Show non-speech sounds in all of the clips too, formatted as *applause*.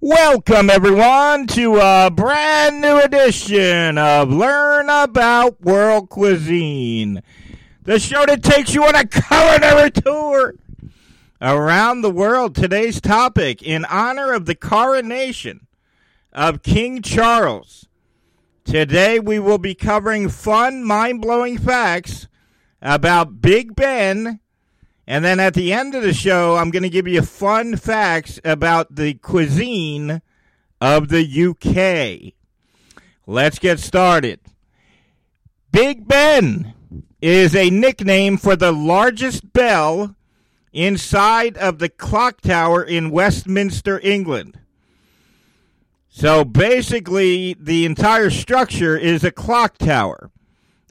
Welcome, everyone, to a brand new edition of Learn About World Cuisine, the show that takes you on a culinary tour around the world. Today's topic, in honor of the coronation of King Charles. Today, we will be covering fun, mind blowing facts about Big Ben and then at the end of the show, I'm going to give you fun facts about the cuisine of the UK. Let's get started. Big Ben is a nickname for the largest bell inside of the clock tower in Westminster, England. So basically, the entire structure is a clock tower.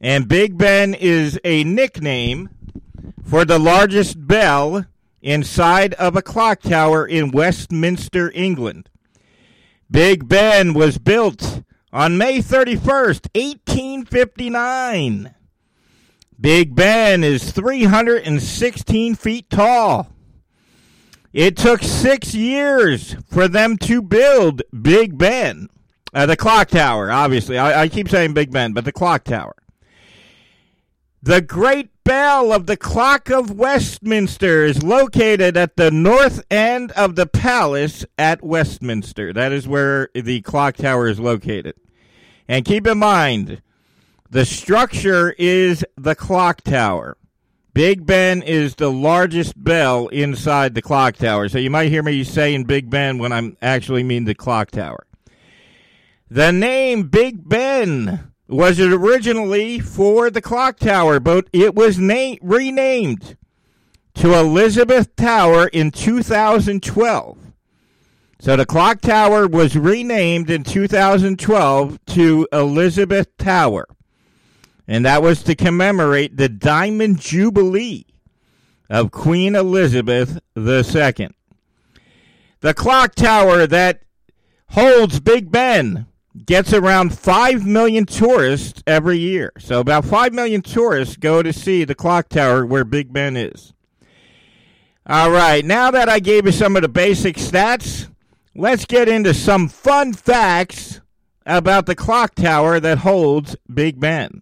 And Big Ben is a nickname for the largest bell inside of a clock tower in Westminster, England. Big Ben was built on May 31st, 1859. Big Ben is 316 feet tall. It took six years for them to build Big Ben. Uh, the clock tower, obviously. I, I keep saying Big Ben, but the clock tower. The Great Bell of the Clock of Westminster is located at the north end of the palace at Westminster. That is where the clock tower is located. And keep in mind, the structure is the clock tower. Big Ben is the largest bell inside the clock tower. So you might hear me saying Big Ben when I'm actually mean the clock tower. The name Big Ben was it originally for the clock tower, but it was na- renamed to Elizabeth Tower in 2012. So the clock tower was renamed in 2012 to Elizabeth Tower. And that was to commemorate the Diamond Jubilee of Queen Elizabeth II. The clock tower that holds Big Ben gets around 5 million tourists every year. So about 5 million tourists go to see the clock tower where Big Ben is. All right, now that I gave you some of the basic stats, let's get into some fun facts about the clock tower that holds Big Ben.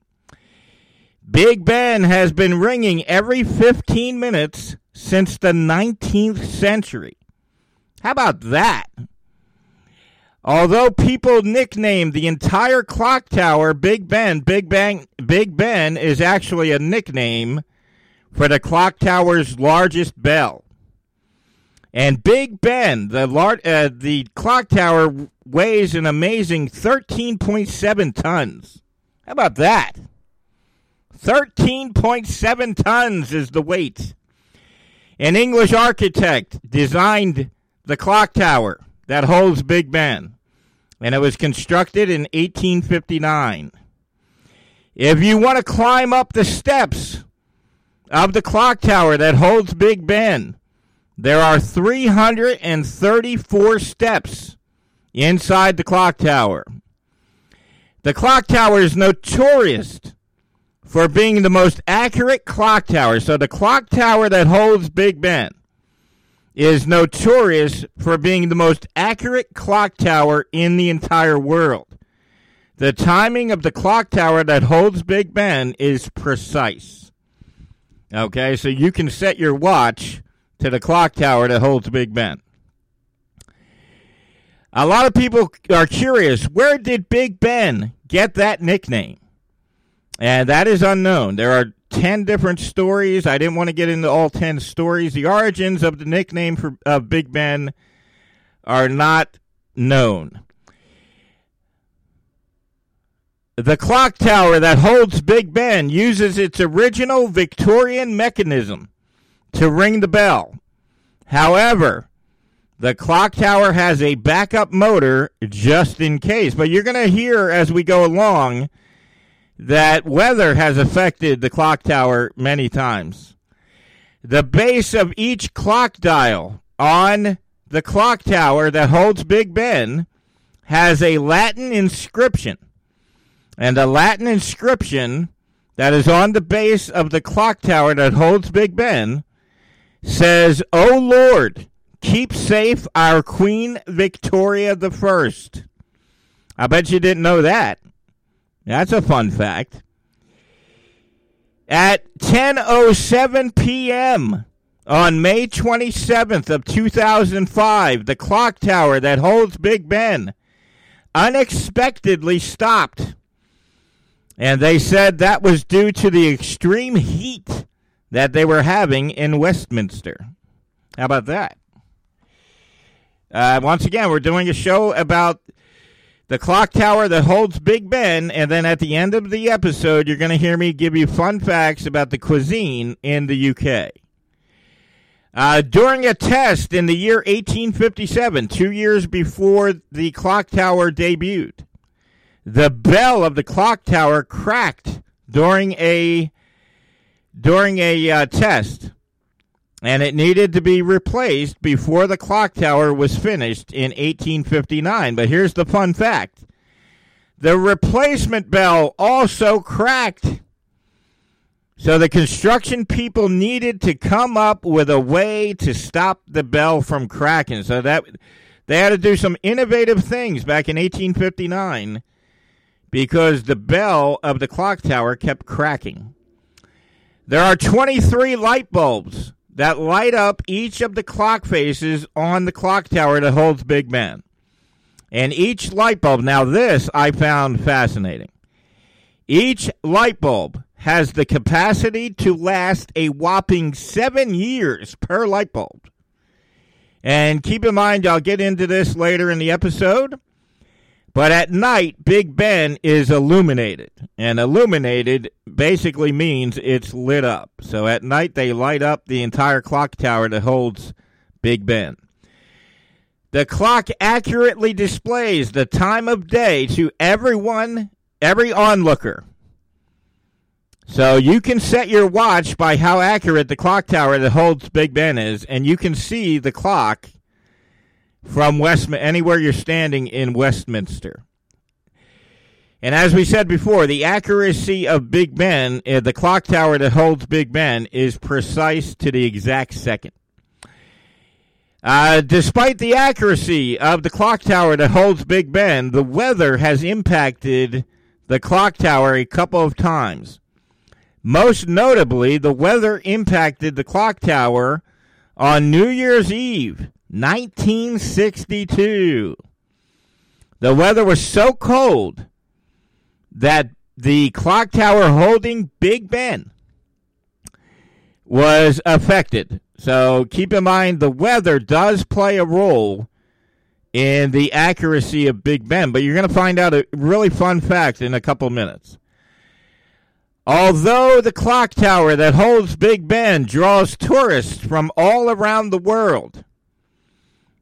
Big Ben has been ringing every 15 minutes since the 19th century. How about that? Although people nickname the entire clock tower Big Ben, Big Ben, Big Ben is actually a nickname for the clock tower's largest bell. And Big Ben, the lar- uh, the clock tower weighs an amazing 13.7 tons. How about that? 13.7 tons is the weight. An English architect designed the clock tower that holds Big Ben and it was constructed in 1859. If you want to climb up the steps of the clock tower that holds Big Ben, there are 334 steps inside the clock tower. The clock tower is notorious for being the most accurate clock tower. So the clock tower that holds Big Ben is notorious for being the most accurate clock tower in the entire world. The timing of the clock tower that holds Big Ben is precise. Okay, so you can set your watch to the clock tower that holds Big Ben. A lot of people are curious where did Big Ben get that nickname? And that is unknown. There are 10 different stories. I didn't want to get into all 10 stories. The origins of the nickname for of Big Ben are not known. The clock tower that holds Big Ben uses its original Victorian mechanism to ring the bell. However, the clock tower has a backup motor just in case. But you're going to hear as we go along that weather has affected the clock tower many times. The base of each clock dial on the clock tower that holds Big Ben has a Latin inscription. And the Latin inscription that is on the base of the clock tower that holds Big Ben says, O Lord, keep safe our Queen Victoria the First. I bet you didn't know that. That's a fun fact. At 10:07 p.m. on May 27th of 2005, the clock tower that holds Big Ben unexpectedly stopped. And they said that was due to the extreme heat that they were having in Westminster. How about that? Uh, once again, we're doing a show about the clock tower that holds Big Ben, and then at the end of the episode, you're going to hear me give you fun facts about the cuisine in the UK. Uh, during a test in the year 1857, two years before the clock tower debuted, the bell of the clock tower cracked during a during a uh, test, and it needed to be replaced before the clock tower was finished in 1859. But here's the fun fact: the replacement bell also cracked. So the construction people needed to come up with a way to stop the bell from cracking. So that they had to do some innovative things back in 1859 because the bell of the clock tower kept cracking. There are 23 light bulbs that light up each of the clock faces on the clock tower that holds Big Ben. And each light bulb, now this I found fascinating. Each light bulb has the capacity to last a whopping seven years per light bulb. And keep in mind, I'll get into this later in the episode. But at night, Big Ben is illuminated. And illuminated basically means it's lit up. So at night, they light up the entire clock tower that holds Big Ben. The clock accurately displays the time of day to everyone, every onlooker. So you can set your watch by how accurate the clock tower that holds Big Ben is, and you can see the clock from West anywhere you're standing in Westminster. And as we said before, the accuracy of Big Ben, uh, the clock tower that holds Big Ben, is precise to the exact second. Uh, despite the accuracy of the clock tower that holds Big Ben, the weather has impacted the clock tower a couple of times. Most notably, the weather impacted the clock tower on New Year's Eve, 1962. The weather was so cold that the clock tower holding Big Ben was affected. So keep in mind the weather does play a role in the accuracy of Big Ben, but you're going to find out a really fun fact in a couple minutes. Although the clock tower that holds Big Ben draws tourists from all around the world.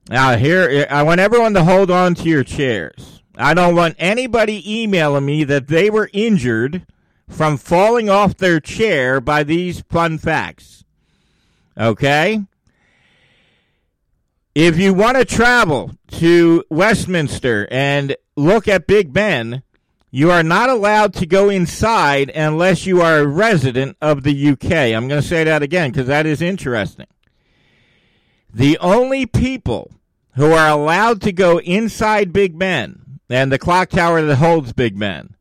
Now, here, I want everyone to hold on to your chairs. I don't want anybody emailing me that they were injured from falling off their chair by these fun facts. Okay? If you want to travel to Westminster and look at Big Ben, you are not allowed to go inside unless you are a resident of the UK. I'm going to say that again because that is interesting. The only people who are allowed to go inside Big Ben and the clock tower that holds Big Ben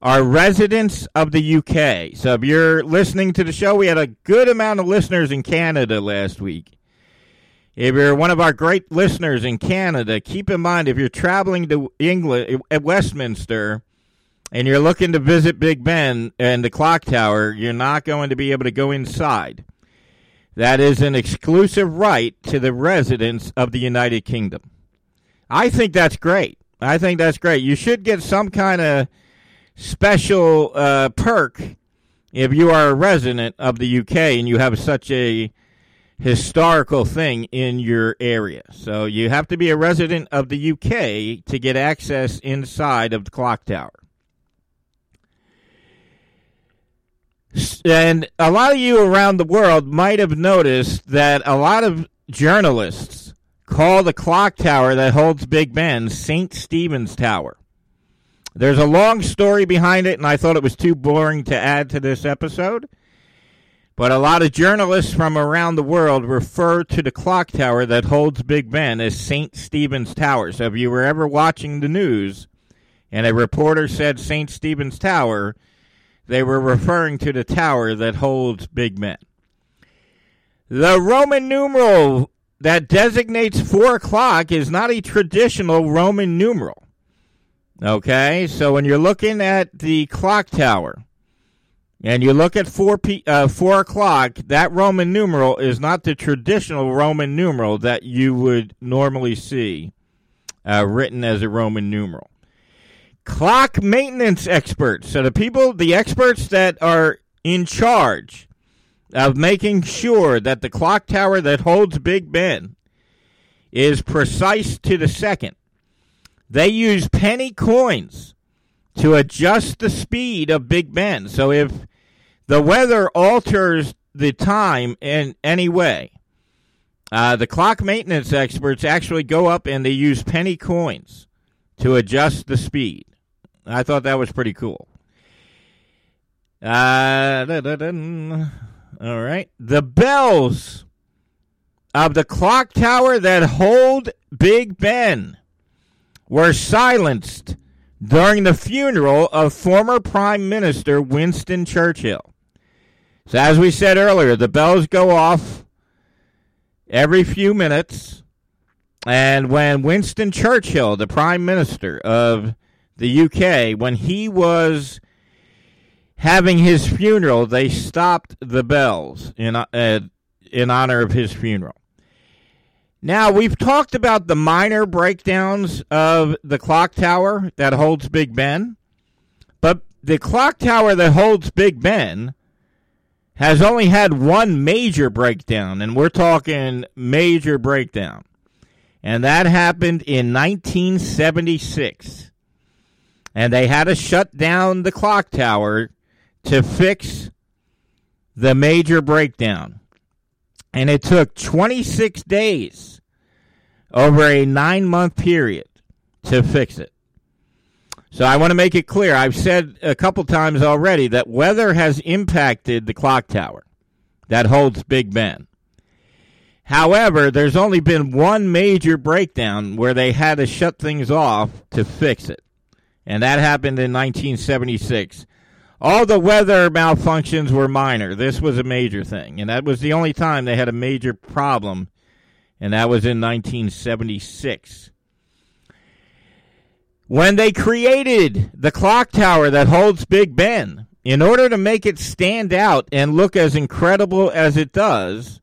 are residents of the UK. So if you're listening to the show, we had a good amount of listeners in Canada last week. If you're one of our great listeners in Canada, keep in mind if you're traveling to England at Westminster and you're looking to visit Big Ben and the clock tower, you're not going to be able to go inside. That is an exclusive right to the residents of the United Kingdom. I think that's great. I think that's great. You should get some kind of special uh, perk if you are a resident of the UK and you have such a historical thing in your area. So you have to be a resident of the UK to get access inside of the clock tower. And a lot of you around the world might have noticed that a lot of journalists call the clock tower that holds Big Ben St. Stephen's Tower. There's a long story behind it, and I thought it was too boring to add to this episode. But a lot of journalists from around the world refer to the clock tower that holds Big Ben as St. Stephen's Tower. So if you were ever watching the news and a reporter said St. Stephen's Tower, they were referring to the tower that holds Big Ben. The Roman numeral that designates 4 o'clock is not a traditional Roman numeral. Okay, so when you're looking at the clock tower and you look at 4, p, uh, 4 o'clock, that Roman numeral is not the traditional Roman numeral that you would normally see uh, written as a Roman numeral. Clock maintenance experts, so the people, the experts that are in charge of making sure that the clock tower that holds Big Ben is precise to the second they use penny coins to adjust the speed of Big Ben. So if the weather alters the time in any way, uh, the clock maintenance experts actually go up and they use penny coins to adjust the speed. I thought that was pretty cool. Uh, all right. The bells of the clock tower that hold Big Ben were silenced during the funeral of former Prime Minister Winston Churchill. So, as we said earlier, the bells go off every few minutes. And when Winston Churchill, the Prime Minister of the UK, when he was having his funeral, they stopped the bells in, uh, in honor of his funeral. Now, we've talked about the minor breakdowns of the clock tower that holds Big Ben, but the clock tower that holds Big Ben has only had one major breakdown, and we're talking major breakdown. And that happened in 1976. And they had to shut down the clock tower to fix the major breakdown. And it took 26 days over a nine month period to fix it. So I want to make it clear. I've said a couple times already that weather has impacted the clock tower that holds Big Ben. However, there's only been one major breakdown where they had to shut things off to fix it. And that happened in 1976. All the weather malfunctions were minor. This was a major thing. And that was the only time they had a major problem and that was in 1976. When they created the clock tower that holds Big Ben, in order to make it stand out and look as incredible as it does,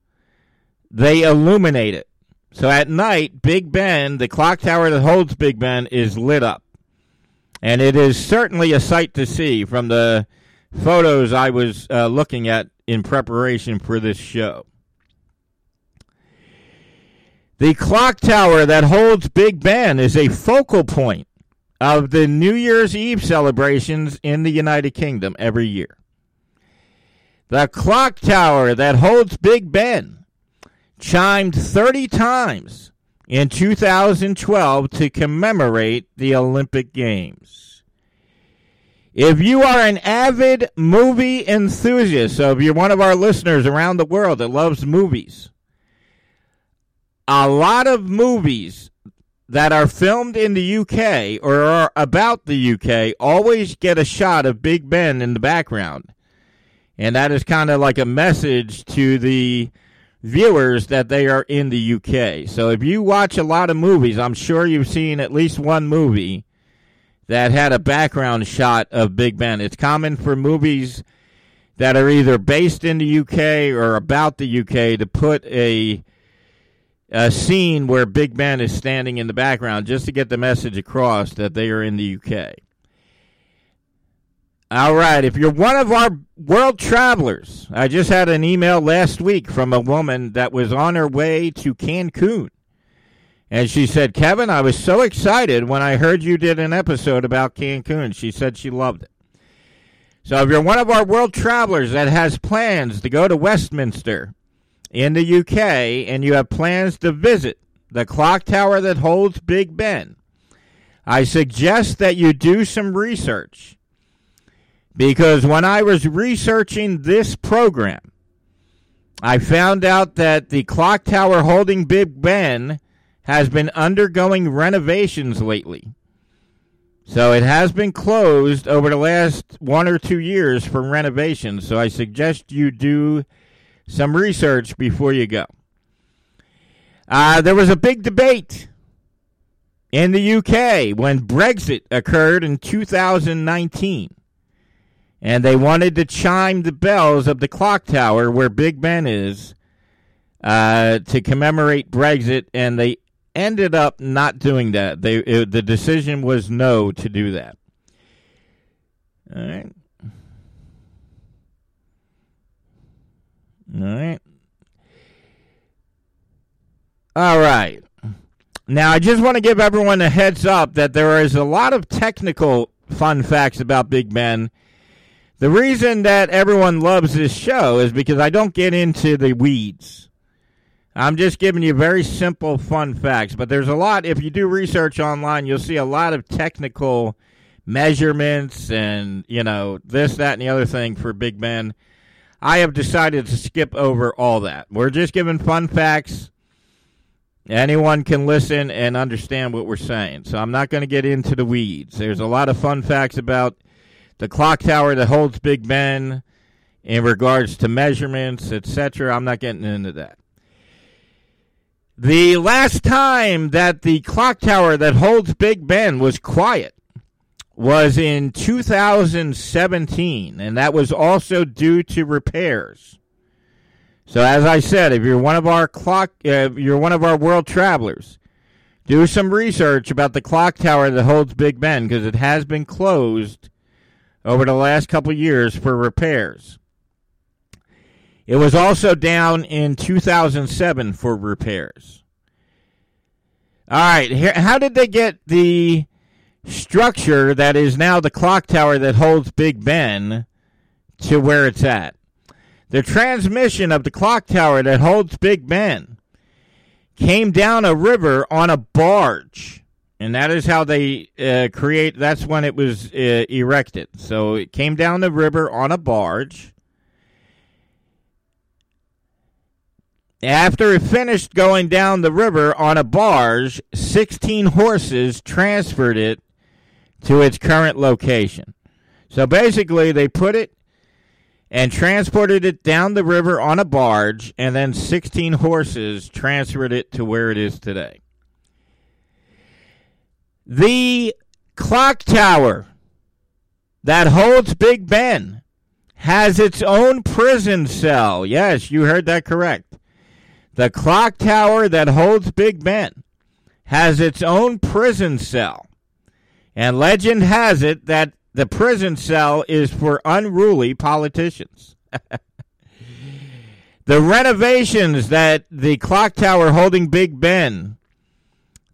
they illuminate it. So at night, Big Ben, the clock tower that holds Big Ben, is lit up. And it is certainly a sight to see from the photos I was uh, looking at in preparation for this show. The clock tower that holds Big Ben is a focal point of the New Year's Eve celebrations in the United Kingdom every year. The clock tower that holds Big Ben chimed 30 times in 2012 to commemorate the Olympic Games. If you are an avid movie enthusiast, so if you're one of our listeners around the world that loves movies, a lot of movies that are filmed in the UK or are about the UK always get a shot of Big Ben in the background. And that is kind of like a message to the viewers that they are in the UK. So if you watch a lot of movies, I'm sure you've seen at least one movie that had a background shot of Big Ben. It's common for movies that are either based in the UK or about the UK to put a a scene where Big Ben is standing in the background just to get the message across that they are in the UK. All right, if you're one of our world travelers, I just had an email last week from a woman that was on her way to Cancun. And she said, Kevin, I was so excited when I heard you did an episode about Cancun. She said she loved it. So if you're one of our world travelers that has plans to go to Westminster in the UK and you have plans to visit the clock tower that holds Big Ben, I suggest that you do some research. Because when I was researching this program, I found out that the clock tower holding Big Ben has been undergoing renovations lately. So it has been closed over the last one or two years for renovations. So I suggest you do some research before you go. Uh, there was a big debate in the UK when Brexit occurred in 2019. And they wanted to chime the bells of the clock tower where Big Ben is uh, to commemorate Brexit, and they ended up not doing that. They it, the decision was no to do that. All right. All right. All right. Now, I just want to give everyone a heads up that there is a lot of technical fun facts about Big Ben. The reason that everyone loves this show is because I don't get into the weeds. I'm just giving you very simple, fun facts, but there's a lot. If you do research online, you'll see a lot of technical measurements and, you know, this, that, and the other thing for Big Ben. I have decided to skip over all that. We're just giving fun facts. Anyone can listen and understand what we're saying. So I'm not going to get into the weeds. There's a lot of fun facts about the clock tower that holds Big Ben in regards to measurements, etc. I'm not getting into that. The last time that the clock tower that holds Big Ben was quiet was in 2017, and that was also due to repairs. So, as I said, if you're one of our clock, uh, you're one of our world travelers, do some research about the clock tower that holds Big Ben because it has been closed over the last couple years for repairs. It was also down in 2007 for repairs. All right, here, how did they get the structure that is now the clock tower that holds Big Ben to where it's at? The transmission of the clock tower that holds Big Ben came down a river on a barge. And that is how they uh, create, that's when it was uh, erected. So it came down the river on a barge After it finished going down the river on a barge, 16 horses transferred it to its current location. So basically, they put it and transported it down the river on a barge, and then 16 horses transferred it to where it is today. The clock tower that holds Big Ben has its own prison cell. Yes, you heard that correct. The clock tower that holds Big Ben has its own prison cell. And legend has it that the prison cell is for unruly politicians. *laughs* the renovations that the clock tower holding Big Ben,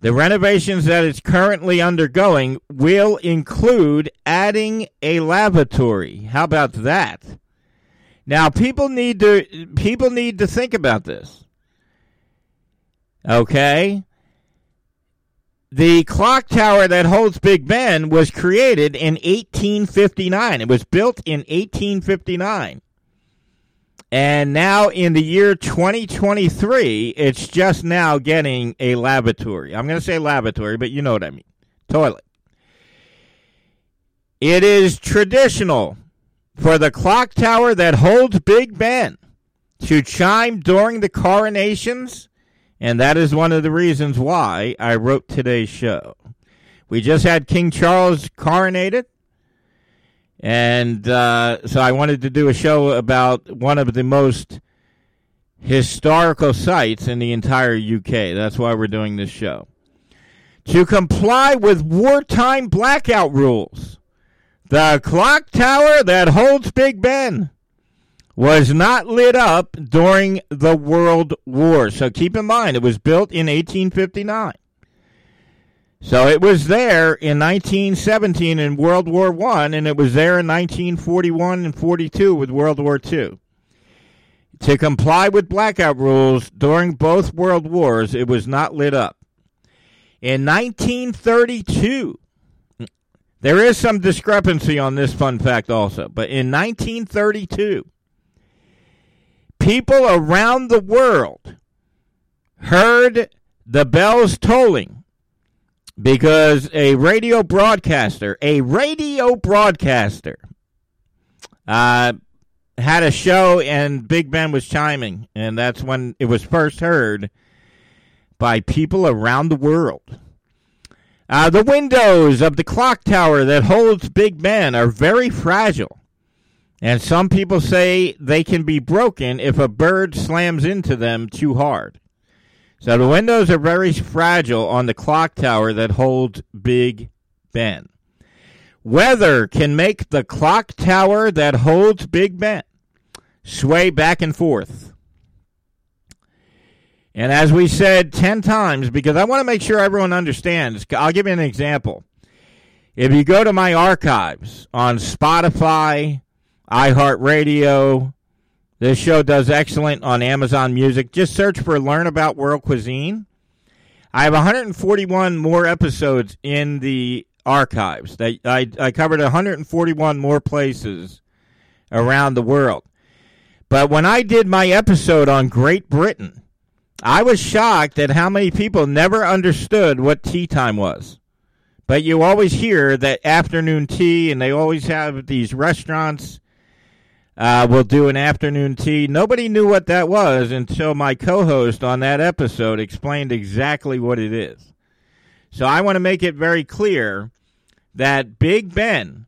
the renovations that it's currently undergoing, will include adding a lavatory. How about that? Now people need to people need to think about this. Okay? The clock tower that holds Big Ben was created in 1859. It was built in 1859. And now in the year 2023, it's just now getting a lavatory. I'm going to say lavatory, but you know what I mean. Toilet. It is traditional for the clock tower that holds Big Ben to chime during the coronations and that is one of the reasons why I wrote today's show. We just had King Charles coronated. And uh, so I wanted to do a show about one of the most historical sites in the entire UK. That's why we're doing this show. To comply with wartime blackout rules, the clock tower that holds Big Ben was not lit up during the World War. So keep in mind, it was built in 1859. So it was there in 1917 in World War One, and it was there in 1941 and 42 with World War Two. To comply with blackout rules during both World Wars, it was not lit up. In 1932, there is some discrepancy on this fun fact also, but in 1932, people around the world heard the bells tolling because a radio broadcaster, a radio broadcaster, uh, had a show and Big Ben was chiming, and that's when it was first heard by people around the world. Uh, the windows of the clock tower that holds Big Ben are very fragile, and some people say they can be broken if a bird slams into them too hard. So the windows are very fragile on the clock tower that holds Big Ben. Weather can make the clock tower that holds Big Ben sway back and forth. And as we said 10 times, because I want to make sure everyone understands, I'll give you an example. If you go to my archives on Spotify, iHeartRadio, this show does excellent on Amazon Music. Just search for Learn About World Cuisine. I have 141 more episodes in the archives. I, I, I covered 141 more places around the world. But when I did my episode on Great Britain, I was shocked at how many people never understood what tea time was. But you always hear that afternoon tea, and they always have these restaurants uh, will do an afternoon tea. Nobody knew what that was until my co host on that episode explained exactly what it is. So I want to make it very clear that Big Ben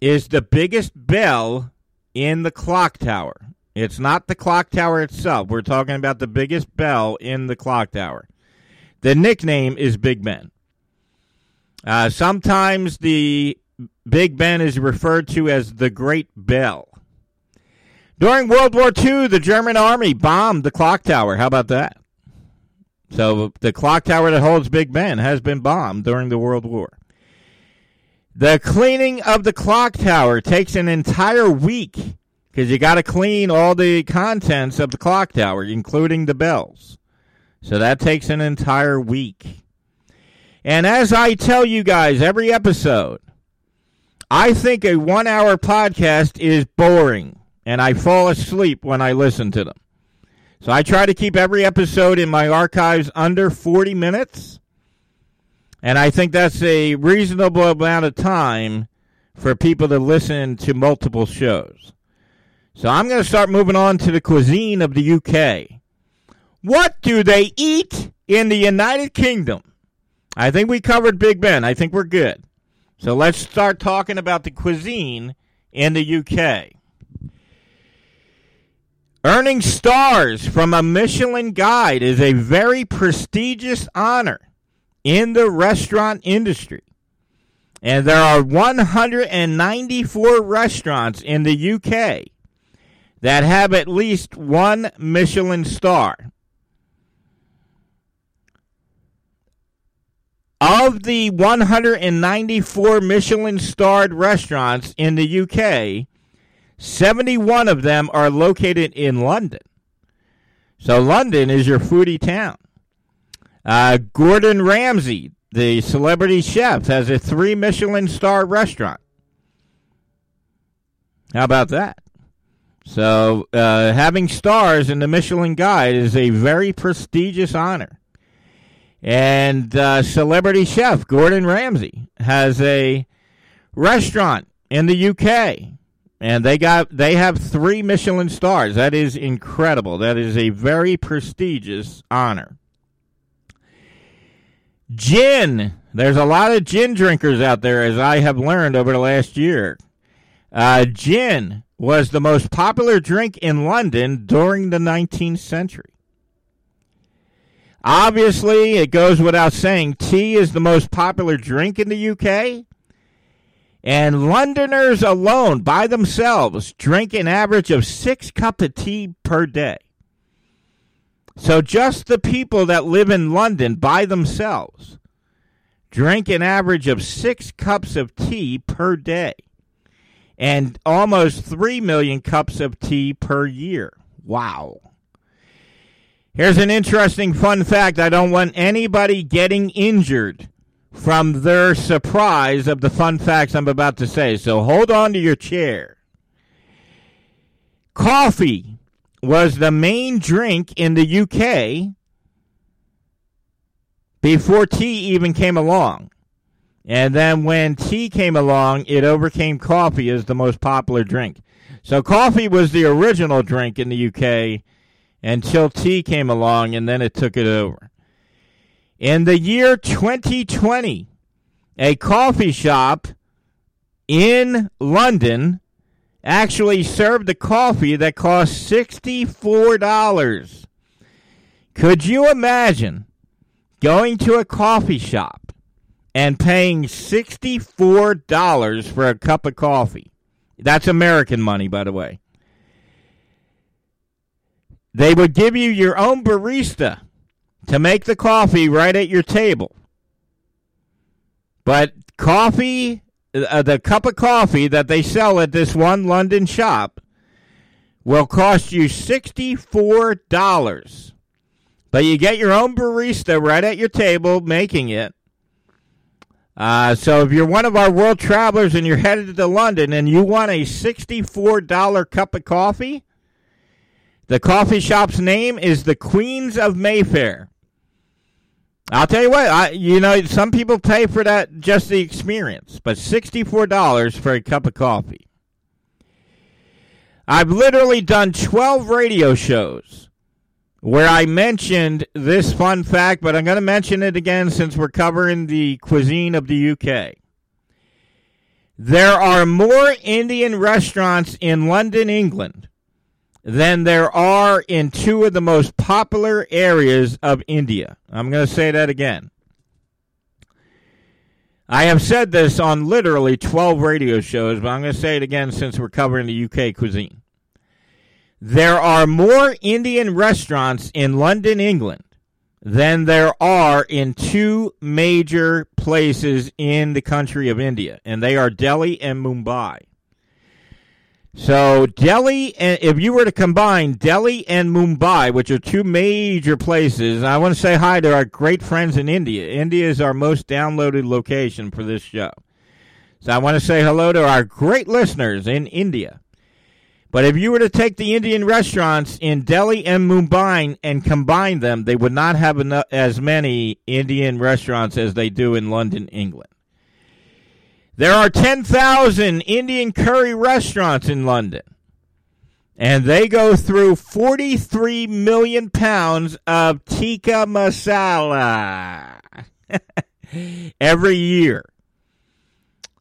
is the biggest bell in the clock tower. It's not the clock tower itself. We're talking about the biggest bell in the clock tower. The nickname is Big Ben. Uh, sometimes the Big Ben is referred to as the Great Bell. During World War II, the German army bombed the clock tower. How about that? So the clock tower that holds Big Ben has been bombed during the World War. The cleaning of the clock tower takes an entire week because you got to clean all the contents of the clock tower, including the bells. So that takes an entire week. And as I tell you guys every episode, I think a one hour podcast is boring and I fall asleep when I listen to them. So I try to keep every episode in my archives under 40 minutes. And I think that's a reasonable amount of time for people to listen to multiple shows. So I'm going to start moving on to the cuisine of the UK. What do they eat in the United Kingdom? I think we covered Big Ben. I think we're good. So let's start talking about the cuisine in the UK. Earning stars from a Michelin guide is a very prestigious honor in the restaurant industry. And there are 194 restaurants in the UK that have at least one Michelin star. Of the 194 Michelin starred restaurants in the UK, 71 of them are located in London. So London is your foodie town. Uh, Gordon Ramsay, the celebrity chef, has a three Michelin star restaurant. How about that? So uh, having stars in the Michelin Guide is a very prestigious honor. And uh, celebrity chef Gordon Ramsay has a restaurant in the UK and they got they have three Michelin stars. That is incredible. That is a very prestigious honor. Gin. There's a lot of gin drinkers out there, as I have learned over the last year. Uh, gin was the most popular drink in London during the 19th century. Obviously, it goes without saying, tea is the most popular drink in the UK. And Londoners alone, by themselves, drink an average of six cups of tea per day. So just the people that live in London by themselves drink an average of six cups of tea per day and almost 3 million cups of tea per year. Wow. Here's an interesting fun fact I don't want anybody getting injured from their surprise of the fun facts I'm about to say. So hold on to your chair. Coffee was the main drink in the UK before tea even came along. And then when tea came along, it overcame coffee as the most popular drink. So coffee was the original drink in the UK until tea came along and then it took it over. In the year 2020, a coffee shop in London actually served a coffee that cost $64. Could you imagine going to a coffee shop and paying $64 for a cup of coffee? That's American money, by the way. They would give you your own barista to make the coffee right at your table. But coffee, uh, the cup of coffee that they sell at this one London shop will cost you $64. But you get your own barista right at your table making it. Uh, so if you're one of our world travelers and you're headed to London and you want a $64 cup of coffee, the coffee shop's name is the Queens of Mayfair. I'll tell you what, I, you know, some people pay for that just the experience, but $64 for a cup of coffee. I've literally done 12 radio shows where I mentioned this fun fact, but I'm going to mention it again since we're covering the cuisine of the UK. There are more Indian restaurants in London, England than there are in two of the most popular areas of India. I'm going to say that again. I have said this on literally 12 radio shows, but I'm going to say it again since we're covering the UK cuisine. There are more Indian restaurants in London, England than there are in two major places in the country of India, and they are Delhi and Mumbai. So Delhi, and if you were to combine Delhi and Mumbai, which are two major places, I want to say hi to our great friends in India. India is our most downloaded location for this show. So I want to say hello to our great listeners in India. But if you were to take the Indian restaurants in Delhi and Mumbai and combine them, they would not have enough, as many Indian restaurants as they do in London, England. There are 10,000 Indian curry restaurants in London, and they go through 43 million pounds of tikka masala *laughs* every year.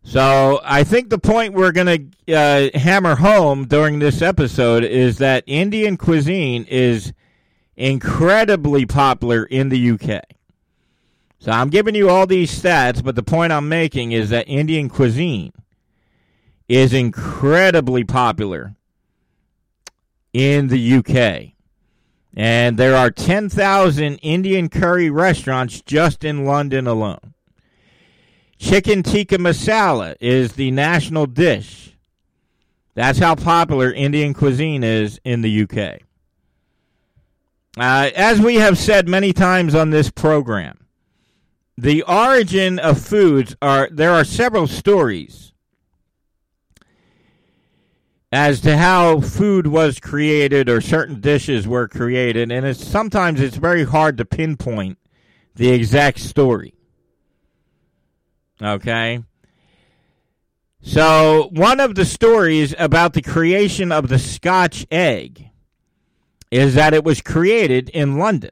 So I think the point we're going to uh, hammer home during this episode is that Indian cuisine is incredibly popular in the UK. So I'm giving you all these stats, but the point I'm making is that Indian cuisine is incredibly popular in the UK. And there are 10,000 Indian curry restaurants just in London alone. Chicken tikka masala is the national dish. That's how popular Indian cuisine is in the UK. Uh, as we have said many times on this program, the origin of foods are there are several stories as to how food was created or certain dishes were created and it's sometimes it's very hard to pinpoint the exact story Okay. So, one of the stories about the creation of the Scotch egg is that it was created in London.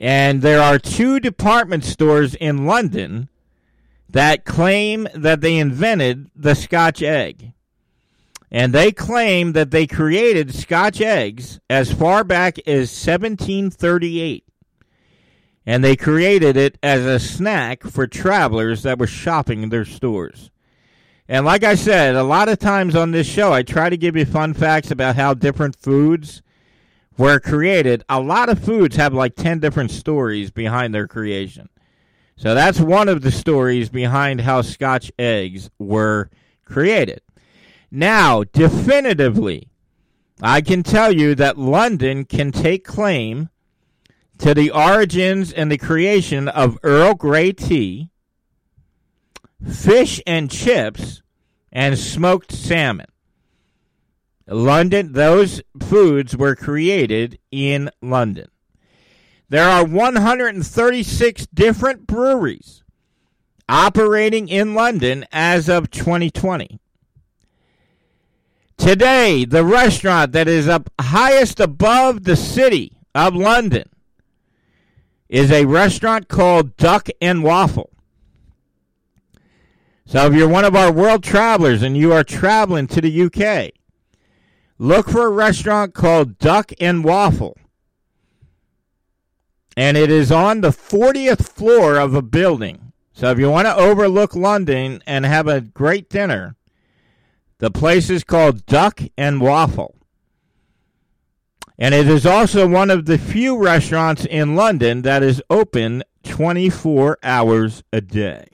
And there are two department stores in London that claim that they invented the Scotch egg. And they claim that they created Scotch eggs as far back as 1738 and they created it as a snack for travelers that were shopping in their stores. And like I said, a lot of times on this show, I try to give you fun facts about how different foods were created. A lot of foods have like 10 different stories behind their creation. So that's one of the stories behind how Scotch eggs were created. Now, definitively, I can tell you that London can take claim to the origins and the creation of Earl Grey tea, fish and chips, and smoked salmon. London, those foods were created in London. There are 136 different breweries operating in London as of 2020. Today, the restaurant that is up highest above the city of London is a restaurant called Duck and Waffle. So if you're one of our world travelers and you are traveling to the UK, look for a restaurant called Duck and Waffle. And it is on the 40th floor of a building. So if you want to overlook London and have a great dinner, the place is called Duck and Waffle. And it is also one of the few restaurants in London that is open 24 hours a day.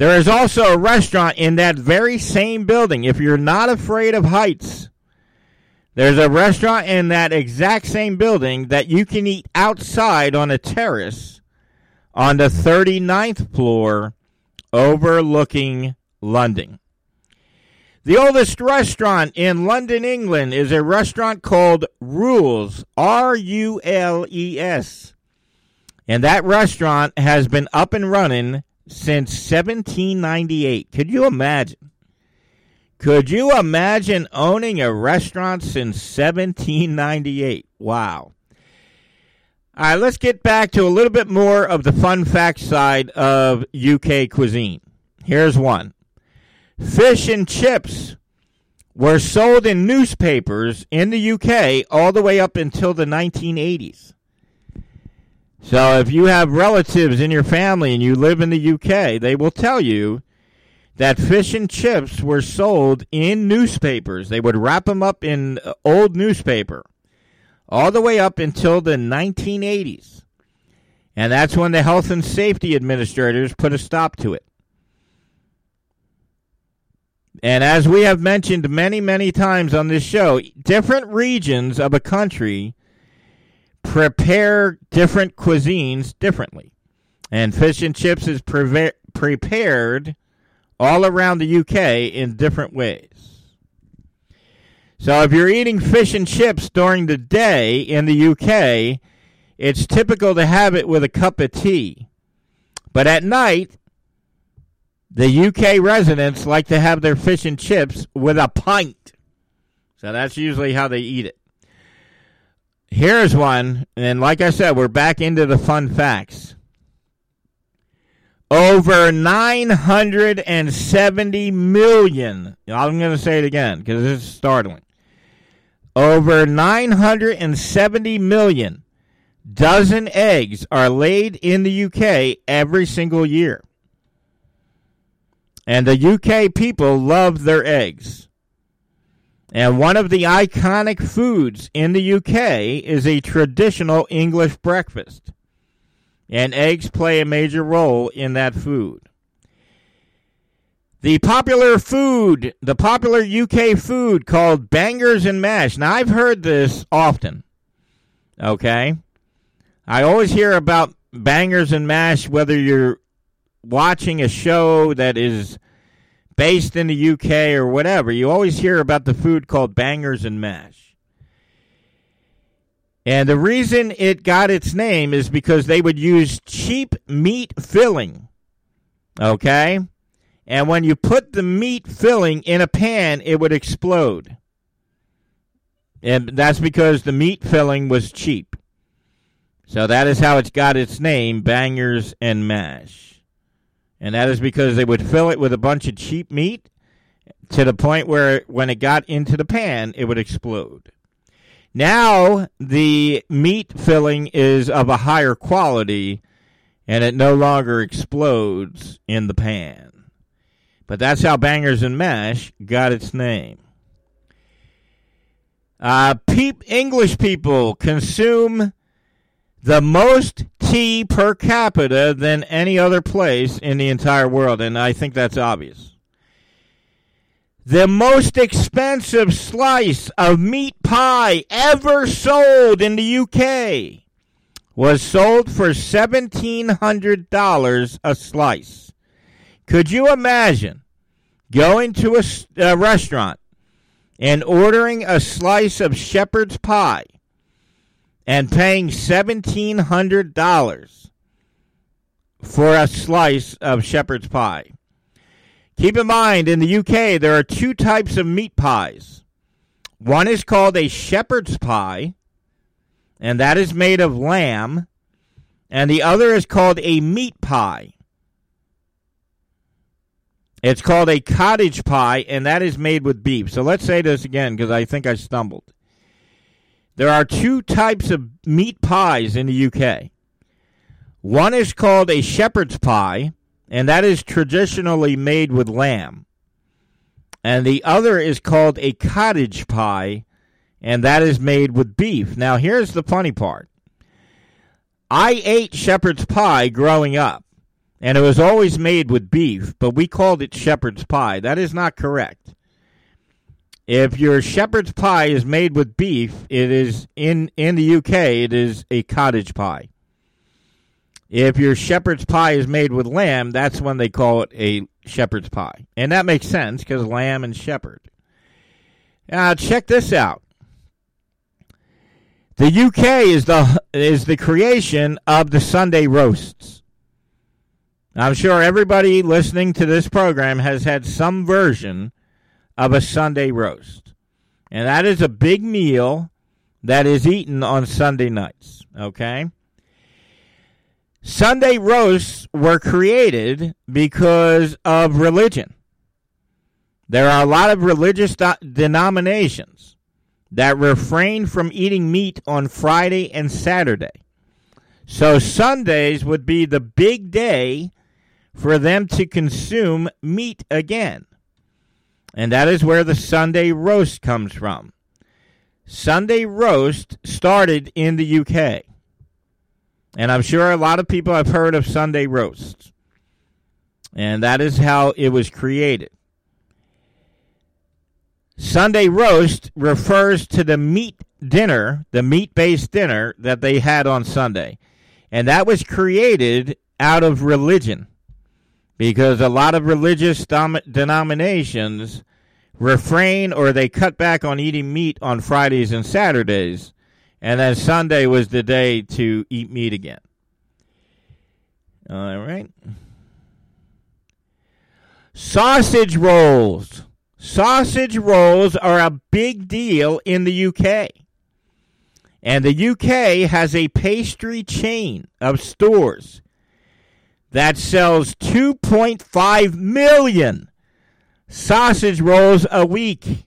There is also a restaurant in that very same building. If you're not afraid of heights, there's a restaurant in that exact same building that you can eat outside on a terrace on the 39th floor overlooking London. The oldest restaurant in London, England is a restaurant called Rules, R U L E S. And that restaurant has been up and running since 1798. Could you imagine? Could you imagine owning a restaurant since 1798? Wow. All right, let's get back to a little bit more of the fun fact side of UK cuisine. Here's one fish and chips were sold in newspapers in the UK all the way up until the 1980s. So if you have relatives in your family and you live in the UK, they will tell you that fish and chips were sold in newspapers. They would wrap them up in uh, old newspaper all the way up until the 1980s. And that's when the health and safety administrators put a stop to it. And as we have mentioned many, many times on this show, different regions of a country prepare different cuisines differently. And fish and chips is pre- prepared all around the UK in different ways. So if you're eating fish and chips during the day in the UK, it's typical to have it with a cup of tea. But at night, the UK residents like to have their fish and chips with a pint. So that's usually how they eat it. Here's one, and like I said, we're back into the fun facts. Over 970 million. I'm going to say it again because this is startling. Over 970 million dozen eggs are laid in the UK every single year. And the UK people love their eggs. And one of the iconic foods in the UK is a traditional English breakfast. And eggs play a major role in that food. The popular food, the popular UK food called bangers and mash. Now, I've heard this often. Okay? I always hear about bangers and mash, whether you're watching a show that is based in the UK or whatever, you always hear about the food called bangers and mash. And the reason it got its name is because they would use cheap meat filling. Okay? And when you put the meat filling in a pan, it would explode. And that's because the meat filling was cheap. So that is how it's got its name, bangers and mash. And that is because they would fill it with a bunch of cheap meat to the point where when it got into the pan, it would explode. Now the meat filling is of a higher quality and it no longer explodes in the pan. But that's how Bangers and Mash got its name. Uh, peep English people consume the most tea per capita than any other place in the entire world, and I think that's obvious. The most expensive slice of meat pie ever sold in the UK was sold for $1,700 a slice. Could you imagine going to a, a restaurant and ordering a slice of shepherd's pie and paying $1,700 for a slice of shepherd's pie. Keep in mind, in the UK, there are two types of meat pies. One is called a shepherd's pie, and that is made of lamb, and the other is called a meat pie. It's called a cottage pie, and that is made with beef. So let's say this again because I think I stumbled. There are two types of meat pies in the UK. One is called a shepherd's pie, and that is traditionally made with lamb. And the other is called a cottage pie, and that is made with beef. Now, here's the funny part I ate shepherd's pie growing up and it was always made with beef, but we called it shepherd's pie. That is not correct. If your shepherd's pie is made with beef, it is in in the UK it is a cottage pie. If your shepherd's pie is made with lamb, that's when they call it a shepherd's pie. And that makes sense because lamb and shepherd. Now check this out. The UK is the is the creation of the Sunday roasts. I'm sure everybody listening to this program has had some version of a Sunday roast. And that is a big meal that is eaten on Sunday nights, okay? Sunday roasts were created because of religion. There are a lot of religious do- denominations that refrain from eating meat on Friday and Saturday. So Sundays would be the big day for them to consume meat again. And that is where the Sunday roast comes from. Sunday roast started in the UK. And I'm sure a lot of people have heard of Sunday roasts. And that is how it was created. Sunday roast refers to the meat dinner, the meat based dinner that they had on Sunday. And that was created out of religion because a lot of religious dom- denominations refrain or they cut back on eating meat on Fridays and Saturdays, and then Sunday was the day to eat meat again. All right. Sausage rolls. Sausage rolls are a big deal in the UK. And the UK has a pastry chain of stores that sells 2.5 million sausage rolls a week.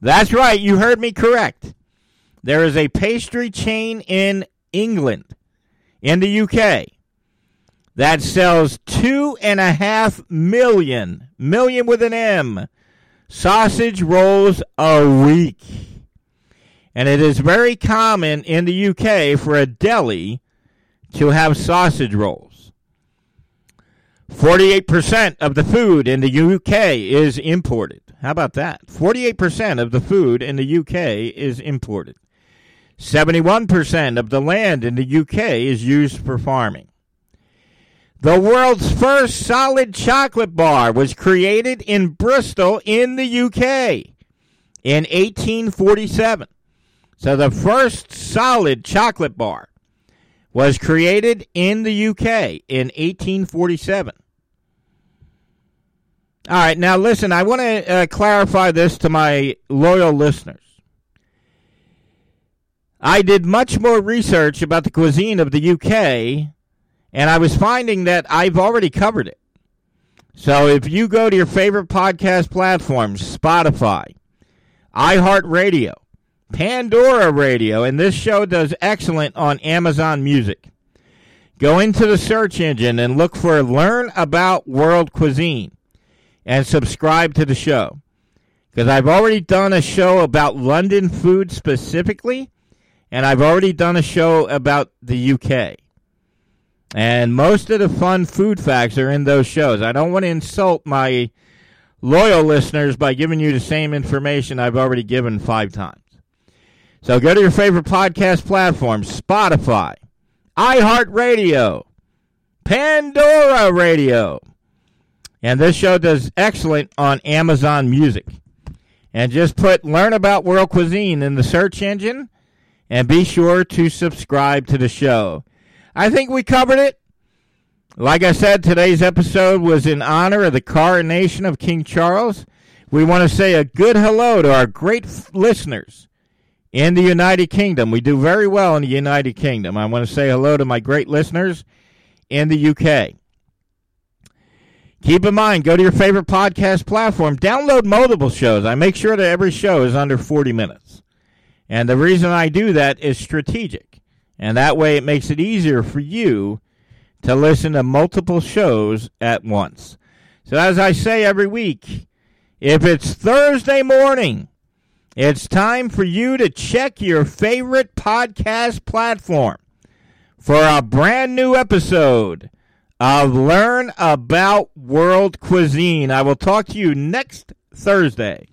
That's right, you heard me correct. There is a pastry chain in England, in the UK, that sells two and a half million, million with an M, sausage rolls a week. And it is very common in the UK for a deli to have sausage rolls. 48% of the food in the UK is imported. How about that? 48% of the food in the UK is imported. 71% of the land in the UK is used for farming. The world's first solid chocolate bar was created in Bristol in the UK in 1847. So the first solid chocolate bar was created in the UK in 1847. All right, now listen, I want to uh, clarify this to my loyal listeners. I did much more research about the cuisine of the UK, and I was finding that I've already covered it. So if you go to your favorite podcast platforms, Spotify, iHeartRadio, Pandora Radio, and this show does excellent on Amazon Music. Go into the search engine and look for Learn About World Cuisine and subscribe to the show. Because I've already done a show about London food specifically, and I've already done a show about the UK. And most of the fun food facts are in those shows. I don't want to insult my loyal listeners by giving you the same information I've already given five times. So go to your favorite podcast platform Spotify, iHeartRadio, Pandora Radio. And this show does excellent on Amazon Music. and just put Learn About World Cuisine in the search engine and be sure to subscribe to the show. I think we covered it. Like I said, today's episode was in honor of the coronation of King Charles. We want to say a good hello to our great f- listeners in the United Kingdom. We do very well in the United Kingdom. I want to say hello to my great listeners in the UK. Keep in mind, go to your favorite podcast platform, download multiple shows. I make sure that every show is under 40 minutes. And the reason I do that is strategic. And that way it makes it easier for you to listen to multiple shows at once. So, as I say every week, if it's Thursday morning, it's time for you to check your favorite podcast platform for a brand new episode of Learn About World Cuisine. I will talk to you next Thursday.